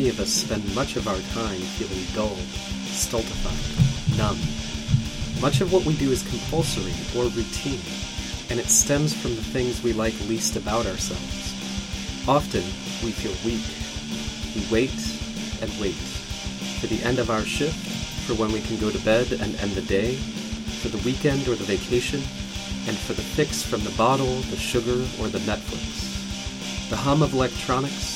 many of us spend much of our time feeling dull, stultified, numb. Much of what we do is compulsory or routine, and it stems from the things we like least about ourselves. Often, we feel weak. We wait and wait for the end of our shift, for when we can go to bed and end the day, for the weekend or the vacation, and for the fix from the bottle, the sugar, or the Netflix. The hum of electronics,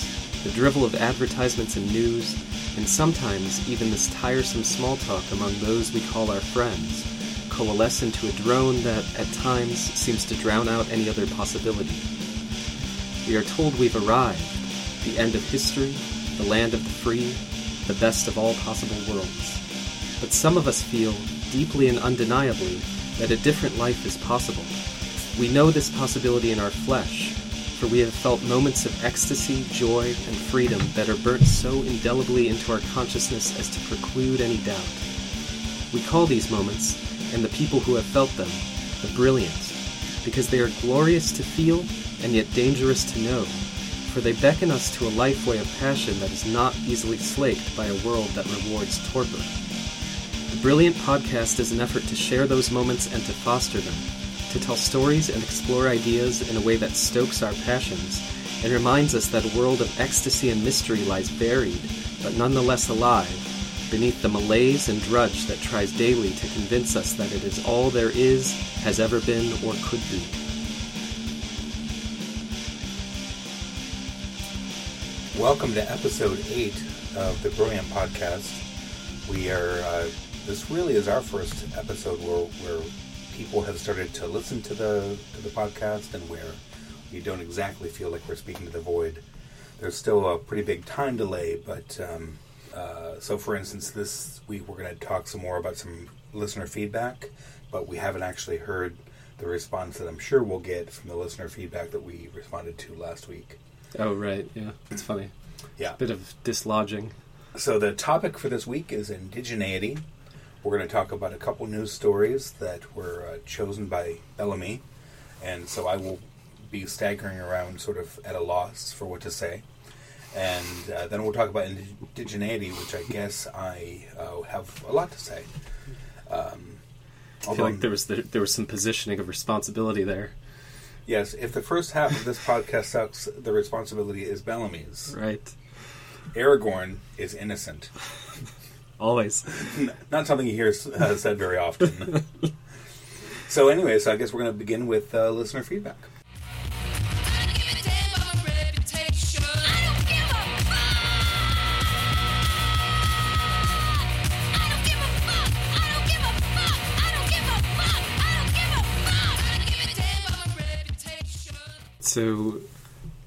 the drivel of advertisements and news, and sometimes even this tiresome small talk among those we call our friends, coalesce into a drone that at times seems to drown out any other possibility. We are told we've arrived, the end of history, the land of the free, the best of all possible worlds. But some of us feel, deeply and undeniably, that a different life is possible. We know this possibility in our flesh, for we have felt moments of ecstasy, joy, and freedom that are burnt so indelibly into our consciousness as to preclude any doubt. We call these moments, and the people who have felt them, the brilliant, because they are glorious to feel and yet dangerous to know, for they beckon us to a life way of passion that is not easily slaked by a world that rewards torpor. The Brilliant podcast is an effort to share those moments and to foster them, to tell stories and explore ideas in a way that stokes our passions and reminds us that a world of ecstasy and mystery lies buried, but nonetheless alive, beneath the malaise and drudge that tries daily to convince us that it is all there is, has ever been, or could be. Welcome to episode eight of the Brilliant Podcast. We are. Uh, this really is our first episode where where people have started to listen to the to the podcast and where we don't exactly feel like we're speaking to the void. There's still a pretty big time delay, but um, uh, so for instance, this week we're going to talk some more about some listener feedback, but we haven't actually heard the response that I'm sure we'll get from the listener feedback that we responded to last week. Oh, right, yeah, it's funny. Yeah. Bit of dislodging. So the topic for this week is indigeneity. We're going to talk about a couple news stories that were uh, chosen by Bellamy, and so I will be staggering around, sort of at a loss for what to say. And uh, then we'll talk about indigeneity, which I guess I uh, have a lot to say. Um, I feel like there was the, there was some positioning of responsibility there. Yes, if the first half of this podcast sucks, the responsibility is Bellamy's. Right. Aragorn is innocent. Always. Not something you hear uh, said very often. so, anyway, so I guess we're going to begin with uh, listener feedback. So,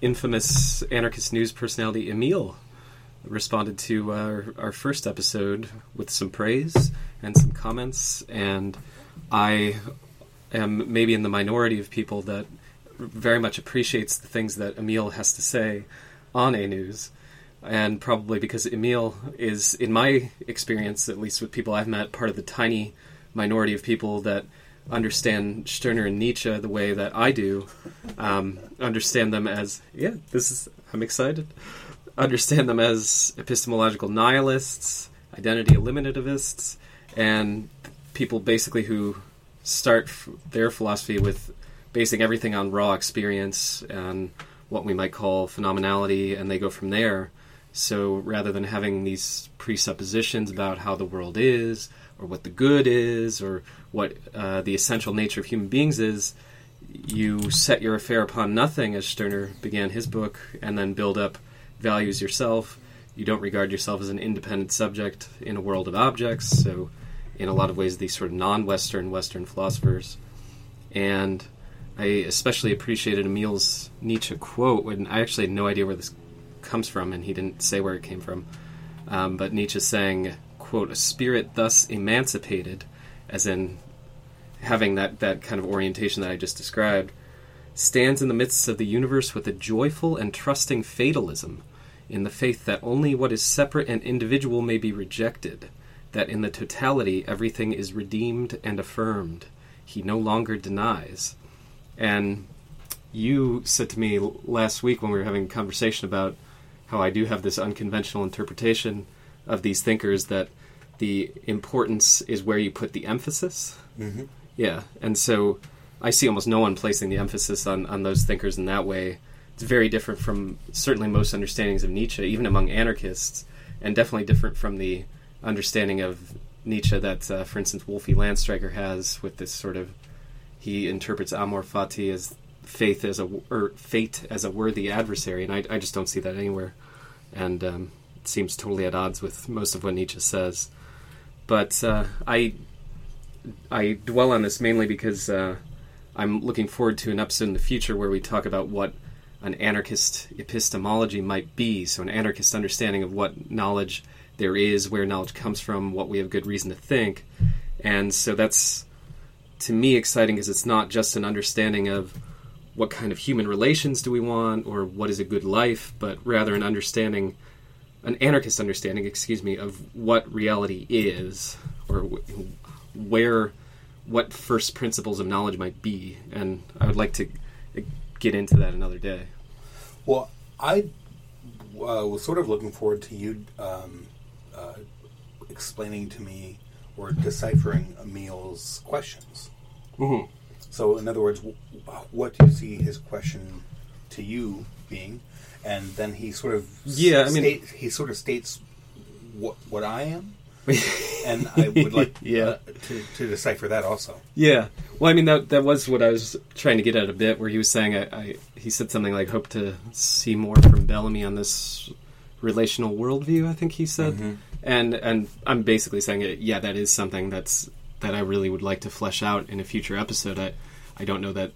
infamous anarchist news personality Emil responded to our, our first episode with some praise and some comments, and I am maybe in the minority of people that very much appreciates the things that Emil has to say on A News. And probably because Emil is, in my experience, at least with people I've met, part of the tiny minority of people that understand Stirner and Nietzsche the way that I do, um, understand them as yeah, this is I'm excited. Understand them as epistemological nihilists, identity eliminativists, and people basically who start f- their philosophy with basing everything on raw experience and what we might call phenomenality, and they go from there. So rather than having these presuppositions about how the world is, or what the good is, or what uh, the essential nature of human beings is, you set your affair upon nothing, as Stirner began his book, and then build up values yourself. You don't regard yourself as an independent subject in a world of objects, so in a lot of ways, these sort of non Western, philosophers. And I especially appreciated Emil's Nietzsche quote when I actually had no idea where this comes from, and he didn't say where it came from. Um, but Nietzsche saying, quote, a spirit thus emancipated, as in having that, that kind of orientation that I just described, stands in the midst of the universe with a joyful and trusting fatalism, in the faith that only what is separate and individual may be rejected, that in the totality everything is redeemed and affirmed. He no longer denies. And you said to me last week when we were having a conversation about how I do have this unconventional interpretation of these thinkers that the importance is where you put the emphasis. Mm-hmm. Yeah, and so I see almost no one placing the emphasis on, on those thinkers in that way. It's very different from certainly most understandings of Nietzsche, even among anarchists, and definitely different from the understanding of Nietzsche that, uh, for instance, Wolfi Landstreicher has with this sort of he interprets amor fati as faith as a or fate as a worthy adversary, and I, I just don't see that anywhere, and um, it seems totally at odds with most of what Nietzsche says. But uh, I I dwell on this mainly because uh, I'm looking forward to an episode in the future where we talk about what an anarchist epistemology might be. So, an anarchist understanding of what knowledge there is, where knowledge comes from, what we have good reason to think. And so, that's to me exciting because it's not just an understanding of what kind of human relations do we want or what is a good life, but rather an understanding, an anarchist understanding, excuse me, of what reality is or where what first principles of knowledge might be, and I would like to uh, get into that another day. Well, I uh, was sort of looking forward to you um, uh, explaining to me or deciphering Emil's questions. Mm-hmm. So, in other words, what do you see his question to you being? And then he sort of yeah, I mean, he sort of states what what I am and I would like yeah. uh, to, to decipher that also. Yeah. Well, I mean that that was what I was trying to get at a bit, where he was saying I, I he said something like hope to see more from Bellamy on this relational worldview. I think he said, Mm-hmm. and and I'm basically saying it. Yeah, that is something that's that I really would like to flesh out in a future episode. I I don't know that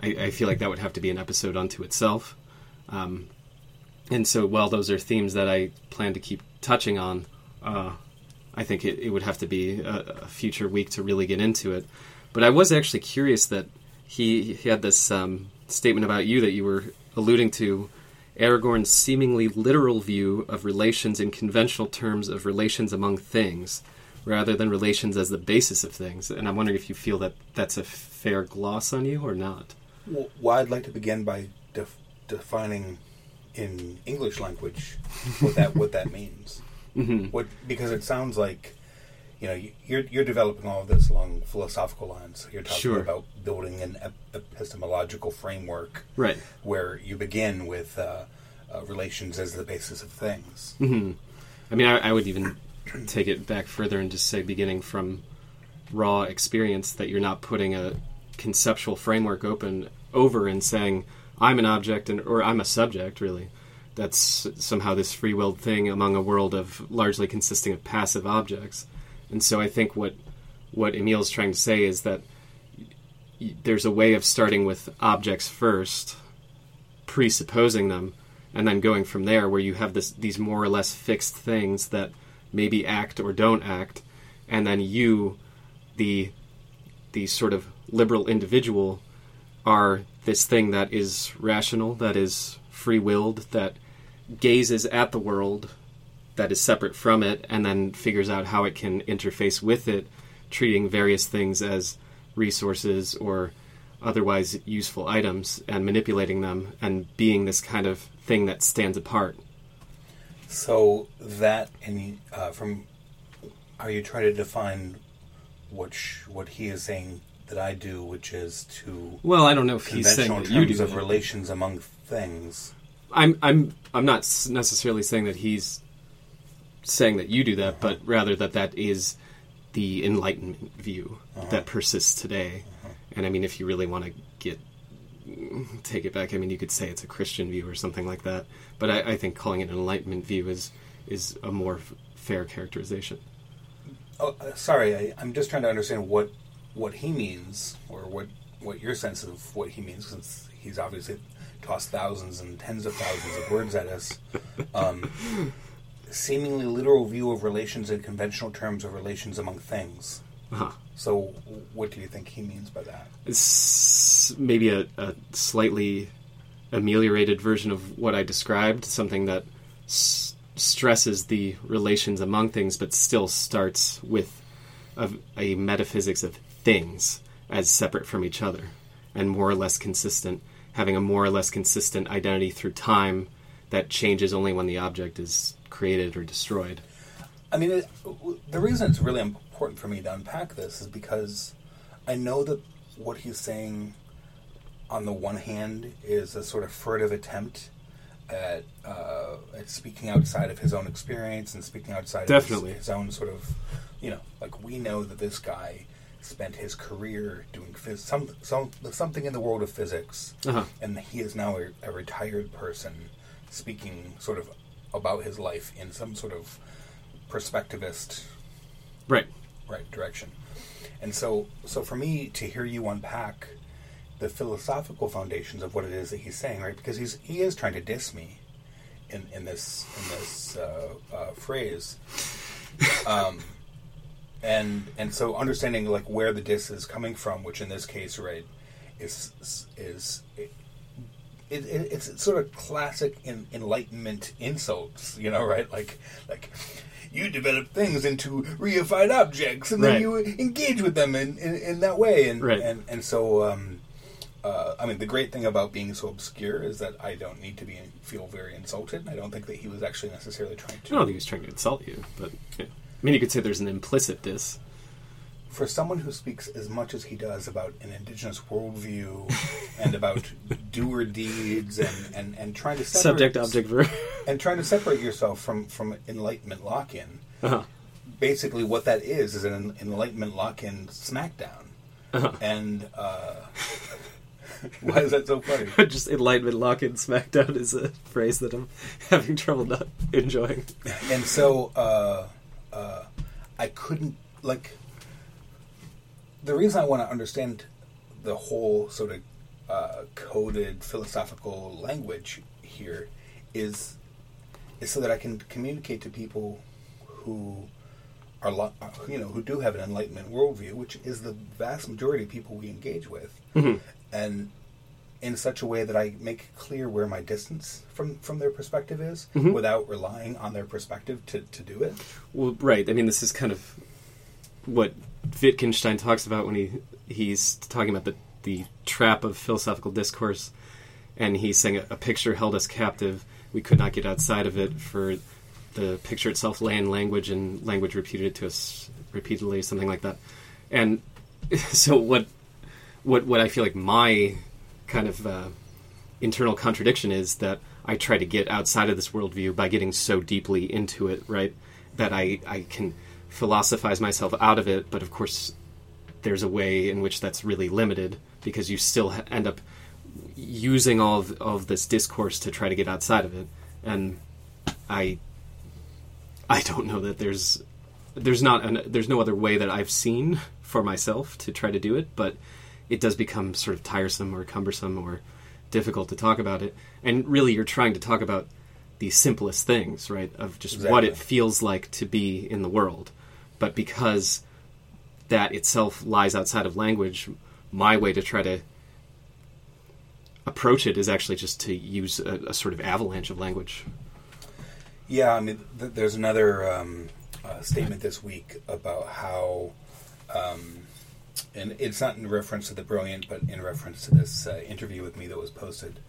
I, I feel like that would have to be an episode unto itself. Um, and so, while those are themes that I plan to keep touching on, uh, I think it, it would have to be a, a, future week to really get into it. But I was actually curious that he, he had this um, statement about you that you were alluding to Aragorn's seemingly literal view of relations in conventional terms of relations among things, rather than relations as the basis of things. And I'm wondering if you feel that that's a fair gloss on you or not. Well, I'd like to begin by def- defining in English language what that what that means. Mm-hmm. What because it sounds like you know you're you're developing all of this along philosophical lines. You're talking Sure. about building an epistemological framework Right. where you begin with uh, uh, relations as the basis of things. hmm I mean, I, I would even take it back further and just say, beginning from raw experience, that you're not putting a conceptual framework open over and saying, "I'm an object," and or "I'm a subject." Really, that's somehow this free-willed thing among a world of largely consisting of passive objects. And so, I think what what Emil's trying to say is that there's a way of starting with objects first, presupposing them, and then going from there where you have this these more or less fixed things that maybe act or don't act and then you the the sort of liberal individual are this thing that is rational that is free-willed that gazes at the world that is separate from it and then figures out how it can interface with it treating various things as resources or otherwise useful items and manipulating them and being this kind of thing that stands apart. So that and uh, from are you trying to define what sh- what he is saying that I do, which is to Well, I don't know if he's saying that you terms do. of relations among things. I'm I'm I'm not necessarily saying that he's saying that you do that, but rather that that is the enlightenment view that persists today. And I mean, if you really want to get take it back, I mean, you could say it's a Christian view or something like that. But I, I think calling it an enlightenment view is is a more f- fair characterization. Oh, uh, sorry, I, I'm just trying to understand what what he means, or what what your sense of what he means, since he's obviously tossed thousands and tens of thousands of words at us. Um, seemingly literal view of relations in conventional terms of relations among things. Uh-huh. So, what do you think he means by that? It's maybe a, a slightly ameliorated version of what I described, something that s- stresses the relations among things, but still starts with a, a metaphysics of things as separate from each other and more or less consistent, having a more or less consistent identity through time that changes only when the object is created or destroyed. I mean, it, the reason it's really important for me to unpack this is because I know that what he's saying, on the one hand, is a sort of furtive attempt at, uh, at speaking outside of his own experience and speaking outside Definitely. of his, his own sort of, you know, like we know that this guy spent his career doing phys- some, some something in the world of physics, Uh-huh. and he is now a, a retired person speaking sort of about his life in some sort of perspectivist Right. right direction. And so, so for me to hear you unpack the philosophical foundations of what it is that he's saying, right? Because he's he is trying to diss me in in this in this uh, uh, phrase, um, and and so understanding like where the diss is coming from, which in this case, right, is is. It, it, it, it's sort of classic in, enlightenment insults, you know, right? Like, like you develop things into reified objects, and then Right. you engage with them in, in, in that way, and Right. and and so, um, uh, I mean, the great thing about being so obscure is that I don't need to be feel very insulted. I don't think that he was actually necessarily trying to. I don't think he's trying to insult you, but yeah. I mean, you could say there's an implicit diss. For someone who speaks as much as he does about an indigenous worldview and about doer deeds and, and, and trying to separate, Subject, object, verb. and trying to separate yourself from from enlightenment lock-in. uh-huh. Basically, what that is is an enlightenment lock-in smackdown. Uh-huh. And uh, why is that so funny? Just enlightenment lock-in smackdown is a phrase that I'm having trouble not enjoying. and so uh, uh, I couldn't like the reason I want to understand the whole sort of uh, coded philosophical language here is is so that I can communicate to people who are lo- you know who do have an enlightenment worldview, which is the vast majority of people we engage with, Mhm. and in such a way that I make clear where my distance from from their perspective is, Mhm. without relying on their perspective to to do it. Well, right. I mean, this is kind of what Wittgenstein talks about when he he's talking about the the trap of philosophical discourse, and he's saying a, a picture held us captive. We could not get outside of it, for the picture itself lay in language, and language repeated it to us repeatedly, something like that. And so, what what what I feel like my kind of uh, internal contradiction is that I try to get outside of this worldview by getting so deeply into it, right? That I, I can philosophize myself out of it, but of course, there's a way in which that's really limited because you still end up using all of, of this discourse to try to get outside of it. And I, I don't know that there's there's not an, there's no other way that I've seen for myself to try to do it, but it does become sort of tiresome or cumbersome or difficult to talk about it. And really, you're trying to talk about the simplest things, right? Of just what it feels like to be in the world. But because that itself lies outside of language, my way to try to approach it is actually just to use a, a sort of avalanche of language. Yeah, I mean, th- there's another um, uh, statement this week about how, um, and it's not in reference to the brilliant, but in reference to this uh, interview with me that was posted.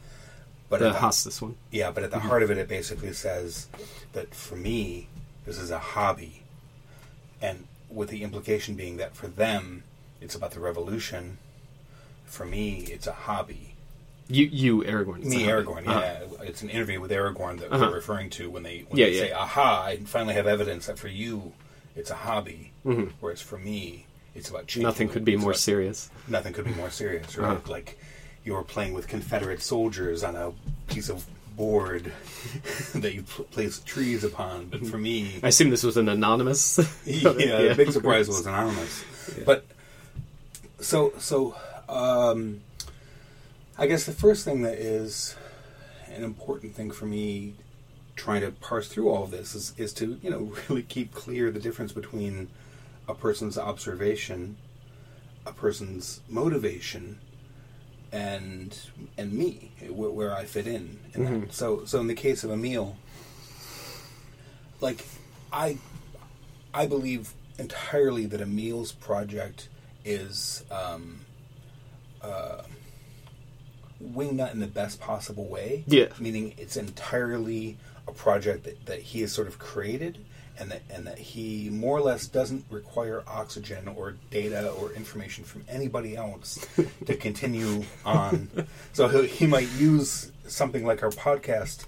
But The the- Haas, one. yeah, but at the heart of it, it basically says that for me, this is a hobby, and with the implication being that for them, it's about the revolution. For me, it's a hobby. You, you, Aragorn. Me. Aragorn. Uh-huh. Yeah, it's an interview with Aragorn that Uh-huh. they're referring to when they when Yeah, they yeah. say, "Aha! I finally have evidence that for you, it's a hobby." Mhm. Whereas for me, it's about changing Nothing could be it's more about- serious. Nothing could be more serious, right? Uh-huh. Like you're playing with Confederate soldiers on a piece of board that you pl- place trees upon. But for me, I assume this was an anonymous. yeah, the big surprise was anonymous. Yeah. But so so um, I guess the first thing that is an important thing for me trying to parse through all of this is, is to you know really keep clear the difference between a person's observation, a person's motivation, and and me where, where I fit in. in. Mhm. So so in the case of Emil, like I I believe entirely that Emil's project is um, uh, wingnut in the best possible way. Yeah. Meaning it's entirely a project that, that he has sort of created and that and that he more or less doesn't require oxygen or data or information from anybody else to continue on. So he, he might use something like our podcast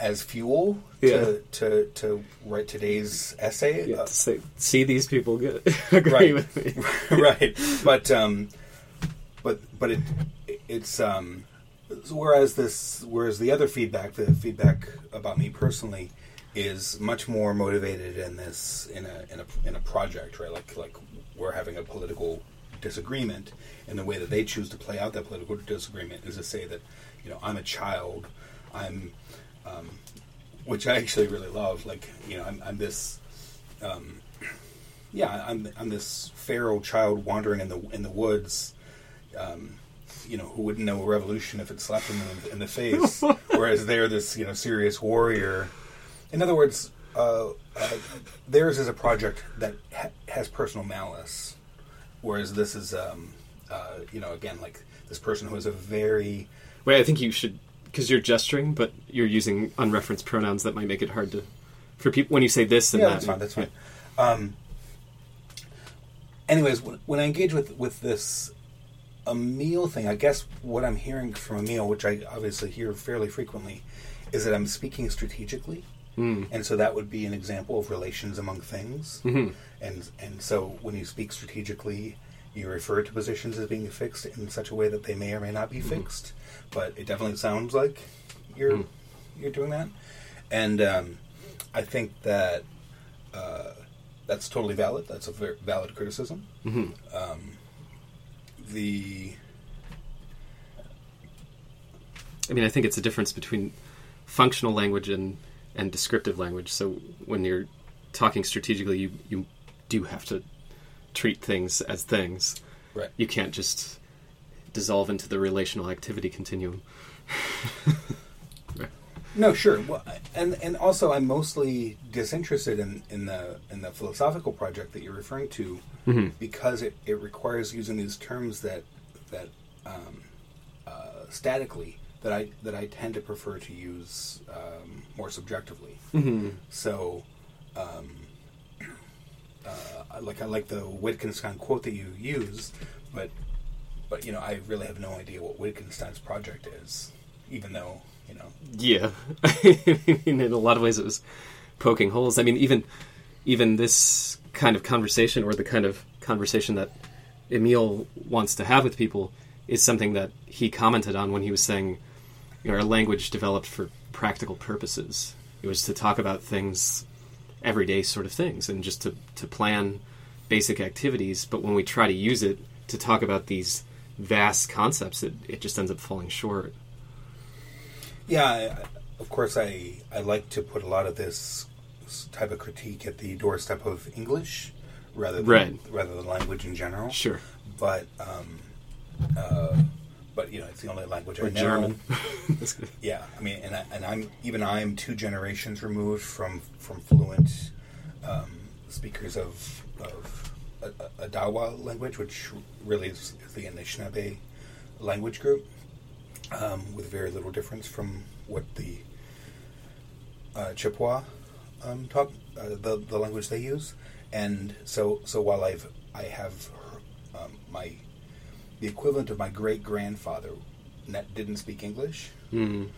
as fuel Yeah. to, to to write today's essay. Yeah, Uh, to say, see these people get, agree Right. with me. right but um but but it it's um whereas this whereas the other feedback the feedback about me personally is much more motivated in this in a in a in a project right like like we're having a political disagreement and the way that they choose to play out that political disagreement is to say that you know I'm a child I'm um, which I actually really love like you know I'm, I'm this um, yeah, I'm I'm this feral child wandering in the in the woods, um, you know, who wouldn't know a revolution if it slapped him in the, in the face. Whereas they're this you know serious warrior. In other words, uh, uh, theirs is a project that ha- has personal malice, whereas this is um, uh, you know again like this person who is a very Wait, I think you should because you're gesturing, but you're using unreferenced pronouns that might make it hard to for people when you say this and yeah, that. that's fine. That's fine. Um, anyways, when, when I engage with with this Emil thing, I guess what I'm hearing from Emil, which I obviously hear fairly frequently, is that I'm speaking strategically, Mm. and so that would be an example of relations among things. Mhm. And and so when you speak strategically, you refer to positions as being fixed in such a way that they may or may not be fixed, but it definitely sounds like you're Mhm. you're doing that. And um, I think that uh, that's totally valid. That's a very valid criticism. Mhm. Um, the I mean, I think it's a difference between functional language and and descriptive language. So when you're talking strategically, you you do have to treat things as things. right. You can't just dissolve into the relational activity continuum. No, sure. Well, and and also, I'm mostly disinterested in, in the in the philosophical project that you're referring to Mhm. because it, it requires using these terms that that um, uh, statically that I that I tend to prefer to use um, more subjectively. Mm-hmm. So, um, uh, I like I like the Wittgenstein quote that you use, but but you know I really have no idea what Wittgenstein's project is, even though you know Yeah, in a lot of ways, it was poking holes. I mean, even even this kind of conversation, or the kind of conversation that Emil wants to have with people, is something that he commented on when he was saying, you know, our language developed for practical purposes. It was to talk about things, everyday sort of things, and just to to plan basic activities. But when we try to use it to talk about these vast concepts, it, it just ends up falling short. Yeah, of course, I I like to put a lot of this type of critique at the doorstep of English rather than Right. rather than language in general. Sure. But um, uh, but you know, it's the only language I know. German. Yeah, I mean, and I, and I'm even I'm two generations removed from from fluent um, speakers of of a, a, Odawa language, which really is, is the Anishinaabe language group, um, with very little difference from what the uh, Chippewa um, talk uh, the the language they use, and so so while I've I have um, my the equivalent of my great grandfather didn't speak English, Mm.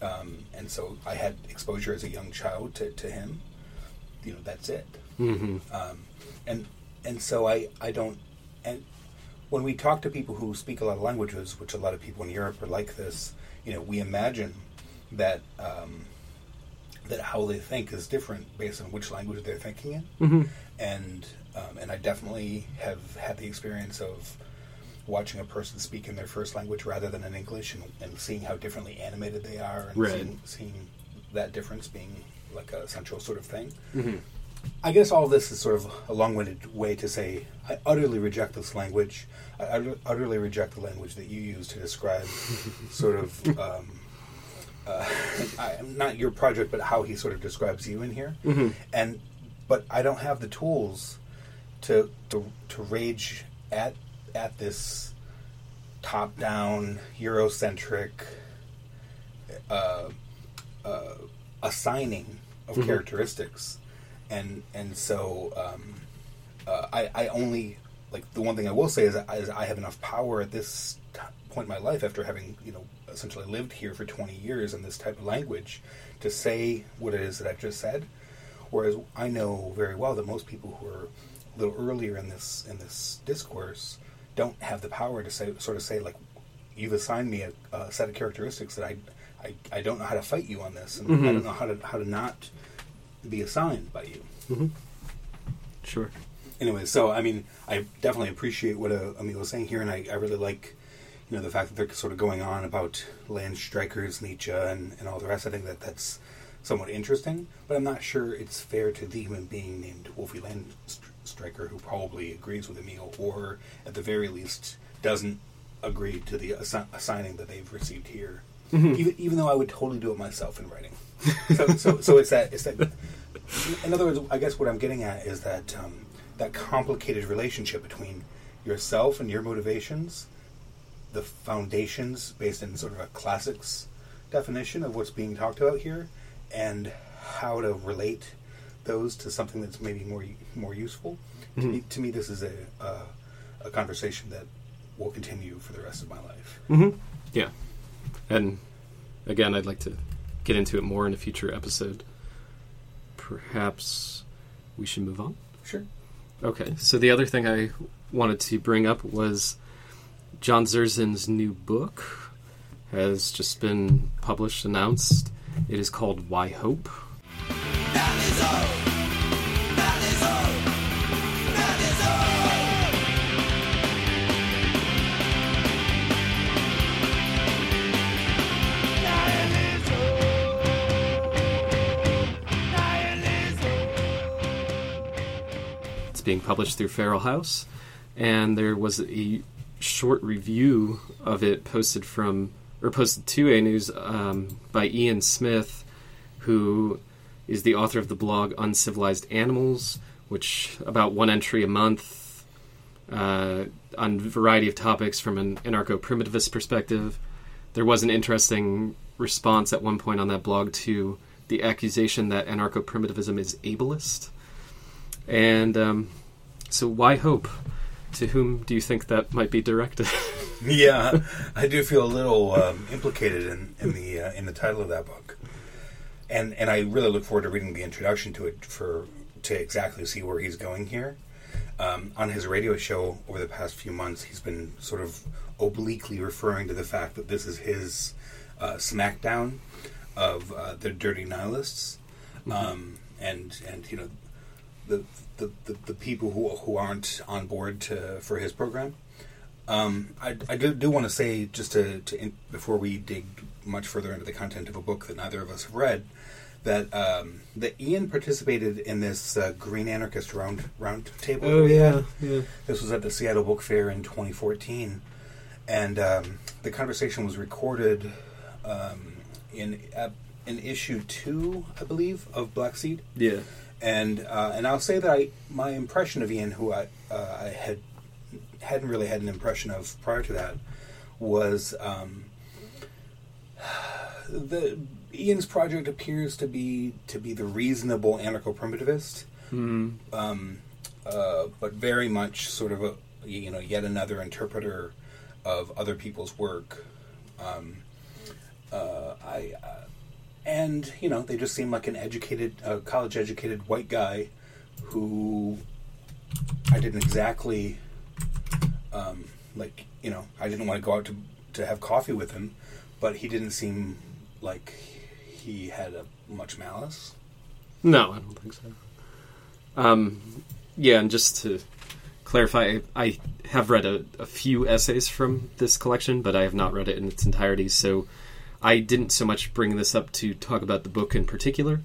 um, and so I had exposure as a young child to, to him. You know, that's it. hmm Um, and and so I I don't and when we talk to people who speak a lot of languages, which a lot of people in Europe are like this, you know, we imagine that um, that how they think is different based on which language they're thinking in, hmm and um, and I definitely have had the experience of watching a person speak in their first language rather than in English, and, and seeing how differently animated they are, and Right. seeing, seeing that difference being like a central sort of thing. hmm I guess all this is sort of a long-winded way to say I utterly reject this language. I utter- utterly reject the language that you use to describe sort of um, uh, I, not your project, but how he sort of describes you in here. hmm And but I don't have the tools to to, to rage at at this top-down, Eurocentric uh, uh, assigning of Mhm. characteristics, and and so um, uh, I I only like the one thing I will say is, is I have enough power at this t- point in my life after having you know essentially lived here for 20 years in this type of language to say what it is that I just said. Whereas I know very well that most people who are a little earlier in this in this discourse don't have the power to say sort of say like you've assigned me a, a set of characteristics that I, I I don't know how to fight you on this and I Mhm. don't know how to how to not be assigned by you. hmm Sure. Anyway, so I mean, I definitely appreciate what uh, Emil was saying here, and I, I really like, you know, the fact that they're sort of going on about Landstreicher's, Nietzsche, and, and all the rest. I think that that's somewhat interesting, but I'm not sure it's fair to the human being named Wolfi Landstreicher who probably agrees with Emil, or at the very least doesn't agree to the assi- assigning that they've received here. Mhm. Even, even though I would totally do it myself in writing. So, so, so it's that it's that. In other words, I guess what I'm getting at is that um, that complicated relationship between yourself and your motivations, the foundations based in sort of a classics definition of what's being talked about here, and how to relate those to something that's maybe more more useful. To, me, to me, this is a, a a conversation that will continue for the rest of my life. hmm Yeah. And again, I'd like to get into it more in a future episode. Perhaps we should move on. Sure. Okay. So the other thing I wanted to bring up was John Zerzan's new book has just been published, announced. It is called Why Hope. It's being published through Feral House, and there was a short review of it posted from or posted to A News um, by Ian Smith, who is the author of the blog Uncivilized Animals, which about one entry a month uh, on a variety of topics from an anarcho primitivist perspective. There was an interesting response at one point on that blog to the accusation that anarcho primitivism is ableist. And um, so, why hope? To whom do you think that might be directed? yeah, I do feel a little um, implicated in, in the uh, in the title of that book, and and I really look forward to reading the introduction to it for to exactly see where he's going here. Um, on his radio show over the past few months, he's been sort of obliquely referring to the fact that this is his uh, smackdown of uh, the dirty nihilists, um, and and you know the the, the, the people who who aren't on board to, for his program. Um, I, I do, do want to say just to, to in, before we dig much further into the content of a book that neither of us have read, that um, that Ian participated in this uh, Green Anarchist round round table. Oh, yeah. This was at the Seattle Book Fair in 2014, and um, the conversation was recorded um, in uh, in issue two, I believe, of Black Seed Yeah. and uh, and I'll say that I my impression of Ian, who I uh, I had hadn't really had an impression of prior to that, was um, the Ian's project appears to be to be the reasonable anarcho primitivist, Mm. um, uh, but very much sort of a you know yet another interpreter of other people's work. Um, uh, I uh, and you know they just seem like an educated, uh, college educated white guy who I didn't exactly um, like. You know, I didn't want to go out to to have coffee with him, but he didn't seem like he had a, much malice. No, I don't think so. Um, yeah, and just to clarify, I have read a, a few essays from this collection, but I have not read it in its entirety. So I didn't so much bring this up to talk about the book in particular,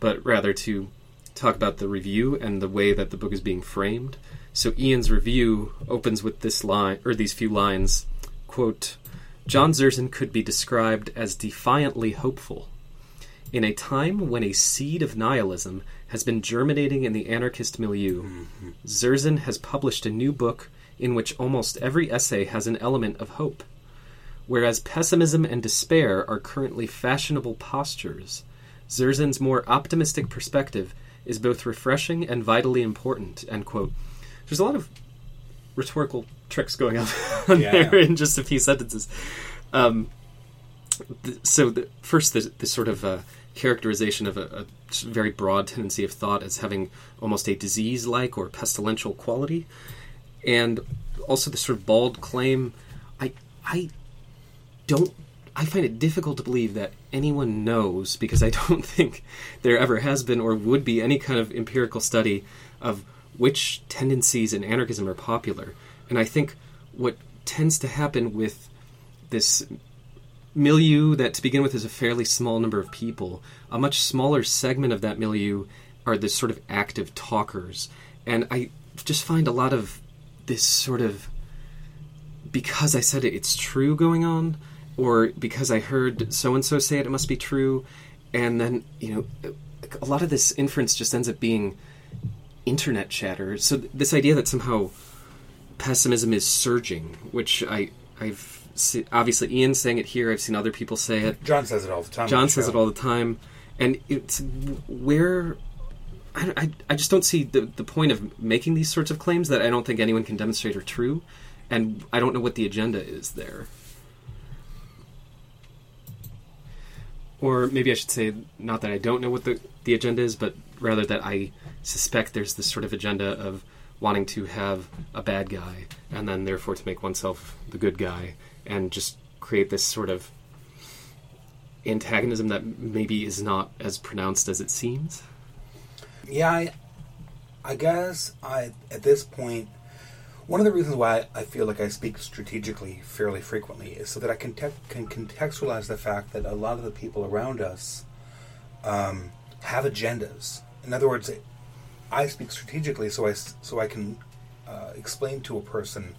but rather to talk about the review and the way that the book is being framed. So Ian's review opens with this line, or these few lines, quote, John Zerzan could be described as defiantly hopeful. In a time when a seed of nihilism has been germinating in the anarchist milieu, mm-hmm. Zerzan has published a new book in which almost every essay has an element of hope. Whereas pessimism and despair are currently fashionable postures, Zerzan's more optimistic perspective is both refreshing and vitally important. End quote. There's a lot of rhetorical tricks going on, Yeah. there in just a few sentences. Um, th- so, the, first, the, the sort of uh, characterization of a very broad tendency of thought as having almost a disease like or pestilential quality, and also the sort of bald claim. I, I don't I find it difficult to believe that anyone knows because I don't think there ever has been or would be any kind of empirical study of which tendencies in anarchism are popular. And I think what tends to happen with this milieu that to begin with is a fairly small number of people, a much smaller segment of that milieu are the sort of active talkers. And I just find a lot of this sort of because I said it, it's true going on, or because I heard so and so say it, it must be true. And then, you know, a lot of this inference just ends up being internet chatter. So th- this idea that somehow pessimism is surging, which I, I've se- obviously Ian saying it here. I've seen other people say it. John says it all the time. John the says show. it all the time, and it's where I, I, I just don't see the the point of making these sorts of claims that I don't think anyone can demonstrate are true, and I don't know what the agenda is there. Or maybe I should say not that I don't know what the the agenda is, but rather that I suspect there's this sort of agenda of wanting to have a bad guy and then therefore to make oneself the good guy and just create this sort of antagonism that maybe is not as pronounced as it seems. Yeah, I, I guess I at this point, one of the reasons why I feel like I speak strategically fairly frequently is so that I can te- can contextualize the fact that a lot of the people around us um, have agendas. In other words, I speak strategically so I so I can uh, explain to a person,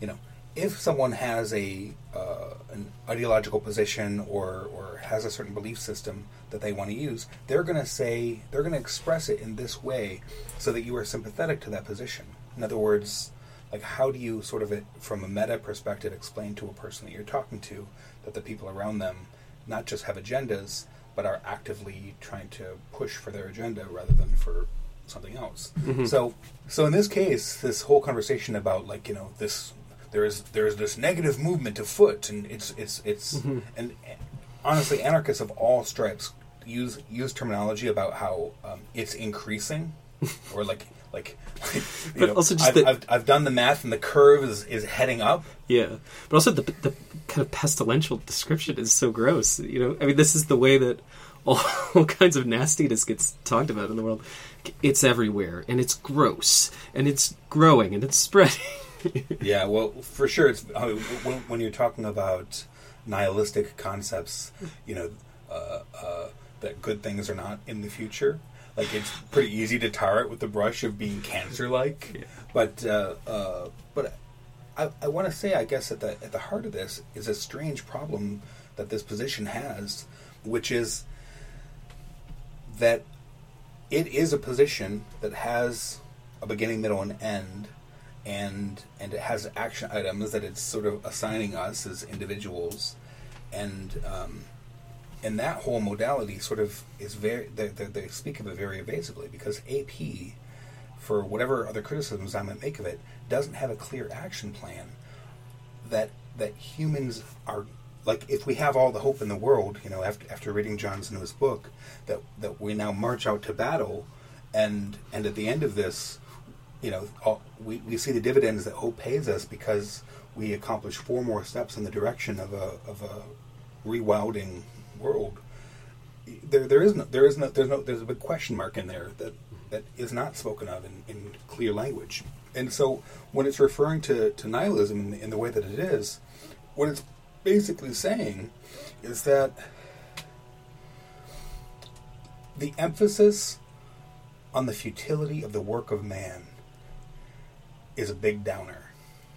you know, if someone has a uh, an ideological position or or has a certain belief system that they want to use, they're going to say they're going to express it in this way so that you are sympathetic to that position. In other words, like how do you sort of it, from a meta perspective explain to a person that you're talking to that the people around them not just have agendas but are actively trying to push for their agenda rather than for something else. So so in this case, this whole conversation about like, you know, this there is there is this negative movement afoot and it's it's it's and honestly anarchists of all stripes use use terminology about how um, it's increasing or like like But know, also just I've, the- I've, I've done the math and the curve is, is heading up Yeah, but also the the kind of pestilential description is so gross. You know, I mean, this is the way that all, all kinds of nastiness gets talked about in the world. It's everywhere, and it's gross, and it's growing, and it's spreading. Yeah, well, for sure. It's I mean, when, when you're talking about nihilistic concepts, you know, uh, uh, that good things are not in the future. Like it's pretty easy to tar it with the brush of being cancer-like. Yeah. But uh, uh, but I, I want to say, I guess at the at the heart of this is a strange problem that this position has, which is that it is a position that has a beginning, middle, and end, and and it has action items that it's sort of assigning us as individuals, and um, and that whole modality sort of is very they, they, they speak of it very evasively because AP, for whatever other criticisms I might make of it, doesn't have a clear action plan that that humans are like if we have all the hope in the world, you know, after after reading John's newest book, that that we now march out to battle, and and at the end of this, you know, all, we we see the dividends that hope pays us because we accomplish four more steps in the direction of a of a rewilding world. There there is no there is no there's no there's a big question mark in there that that is not spoken of in, in clear language. And so when it's referring to, to nihilism in the, in the way that it is, what it's basically saying is that the emphasis on the futility of the work of man is a big downer.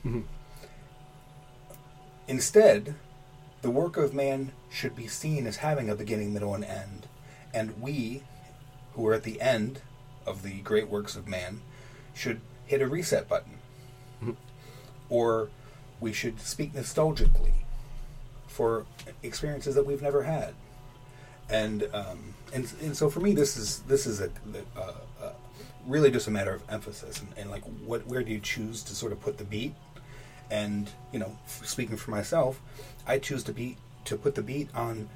Mm-hmm. Instead, the work of man should be seen as having a beginning, middle, and end. And we, who are at the end of the great works of man, should hit a reset button. or we should speak nostalgically for experiences that we've never had. And um, and and so for me, this is this is a, a, a really just a matter of emphasis and, and like what where do you choose to sort of put the beat? And you know, speaking for myself, I choose to be to put the beat on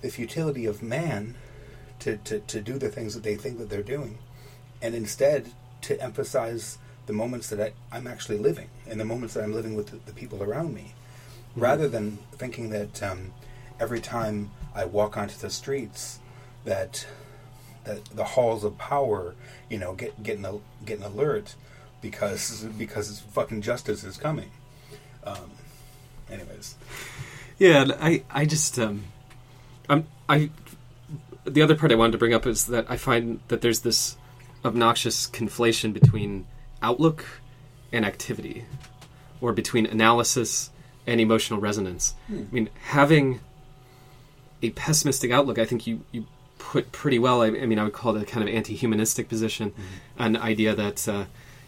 the futility of man to, to, to do the things that they think that they're doing, and instead to emphasize the moments that I, I'm actually living and the moments that I'm living with the, the people around me, mm-hmm. rather than thinking that um, every time I walk onto the streets that that the halls of power, you know, get getting a, getting alert because because fucking justice is coming. Um, anyways, yeah, I I just um, I'm I the other part I wanted to bring up is that I find that there's this obnoxious conflation between outlook and activity, or between analysis and emotional resonance. Hmm. I mean, having a pessimistic outlook, I think you, you put pretty well. I, I mean, I would call it a kind of anti-humanistic position, mm-hmm. an idea that uh,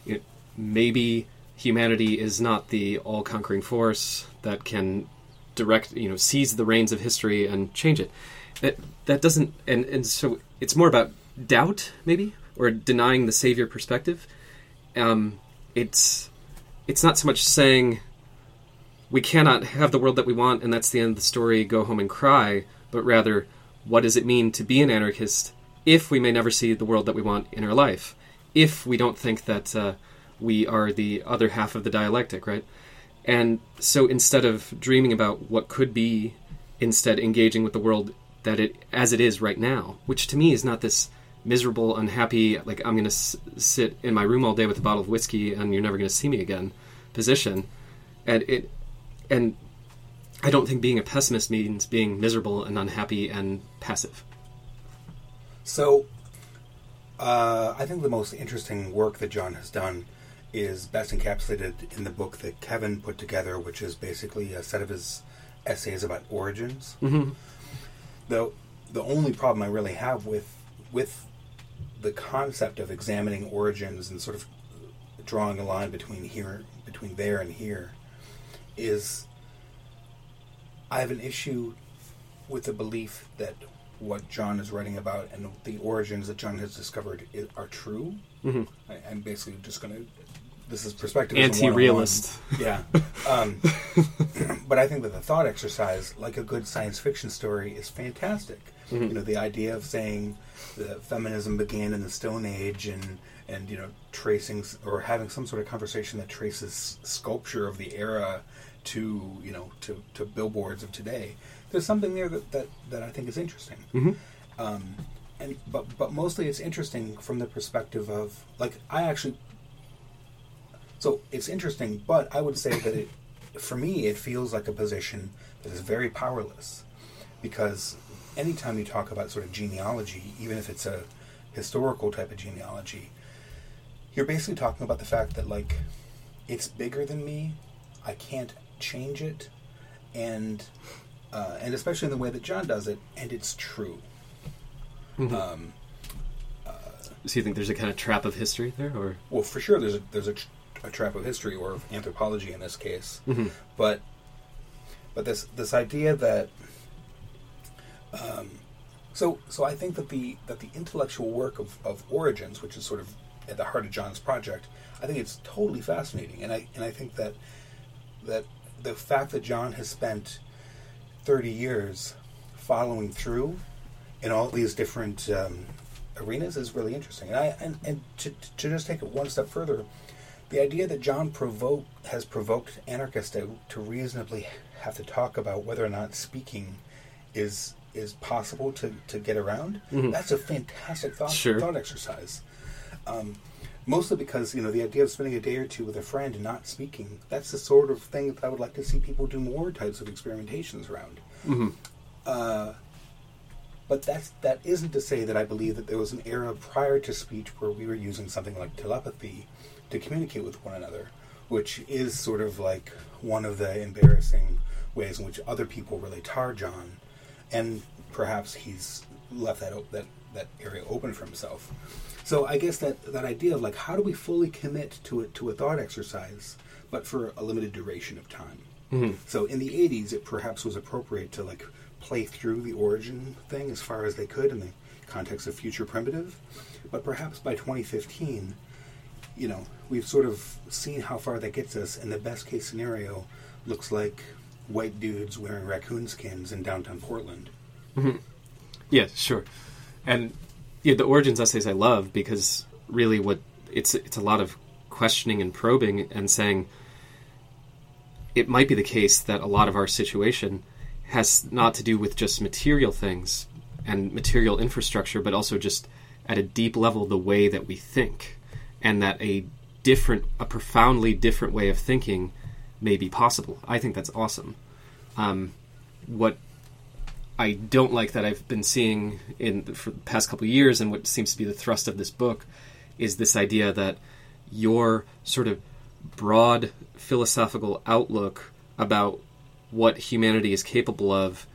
you know, maybe humanity is not the all-conquering force that can direct, you know, seize the reins of history and change it. That that doesn't, and and so it's more about doubt, maybe, or denying the savior perspective. Um, it's it's not so much saying we cannot have the world that we want and that's the end of the story go home and cry but rather what does it mean to be an anarchist if we may never see the world that we want in our life? If we don't think that uh, we are the other half of the dialectic, right? And so instead of dreaming about what could be, instead engaging with the world that it as it is right now, which to me is not this miserable, unhappy, like I'm going to s- sit in my room all day with a bottle of whiskey and you're never going to see me again position. And it and I don't think being a pessimist means being miserable and unhappy and passive. So, uh, I think the most interesting work that John has done is best encapsulated in the book that Kevin put together, which is basically a set of his essays about origins. Mm-hmm. The the only problem I really have with with the concept of examining origins and sort of drawing a line between here between there and here is I have an issue with the belief that what John is writing about and the origins that John has discovered are true. Mm-hmm. I, am basically just going to. This is perspective. Anti-realist. Yeah. Um, but I think that the thought exercise, like a good science fiction story, is fantastic. Mm-hmm. You know, the idea of saying that feminism began in the Stone Age and and you know tracing or having some sort of conversation that traces sculpture of the era to you know to, to billboards of today. There's something there that, that, that I think is interesting. Mm-hmm. Um, and but but mostly it's interesting from the perspective of like I actually. So it's interesting, but I would say that it, for me, it feels like a position that is very powerless, because anytime you talk about sort of genealogy, even if it's a historical type of genealogy, you're basically talking about the fact that like it's bigger than me. I can't change it, and uh, and especially in the way that John does it, and it's true. Mm-hmm. Um, uh, so you think there's a kind of trap of history there, or well, for sure there's a there's a, a trap of history or of anthropology in this case, mm-hmm. but but this this idea that um, so so I think that the that the intellectual work of, of origins, which is sort of at the heart of John's project, I think it's totally fascinating, and I and I think that that the fact that John has spent 30 years following through in all these different um, arenas is really interesting. And I and, and to, to just take it one step further, the idea that John provoke has provoked anarchists to, to reasonably have to talk about whether or not speaking is is possible to, to get around. Mm-hmm. That's a fantastic thought, sure. thought exercise. Um, mostly because you know the idea of spending a day or two with a friend and not speaking that's the sort of thing that i would like to see people do more types of experimentations around mm-hmm. uh, but that's that isn't to say that i believe that there was an era prior to speech where we were using something like telepathy to communicate with one another which is sort of like one of the embarrassing ways in which other people really tar john and perhaps he's left that that that area open for himself. So I guess that that idea of like how do we fully commit to it to a thought exercise, but for a limited duration of time. Mhm. So in the '80s, it perhaps was appropriate to like play through the origin thing as far as they could in the context of future primitive, but perhaps by 2015, you know, we've sort of seen how far that gets us, and the best case scenario looks like white dudes wearing raccoon skins in downtown Portland. Mm-hmm. Yeah, sure. And yeah, the origins essays I love because really what it's it's a lot of questioning and probing and saying it might be the case that a lot of our situation has not to do with just material things and material infrastructure, but also just at a deep level the way that we think, and that a different, a profoundly different way of thinking may be possible. I think that's awesome. Um, what I don't like that I've been seeing in for the past couple years, and what seems to be the thrust of this book, is this idea that your sort of broad philosophical outlook about what humanity is capable of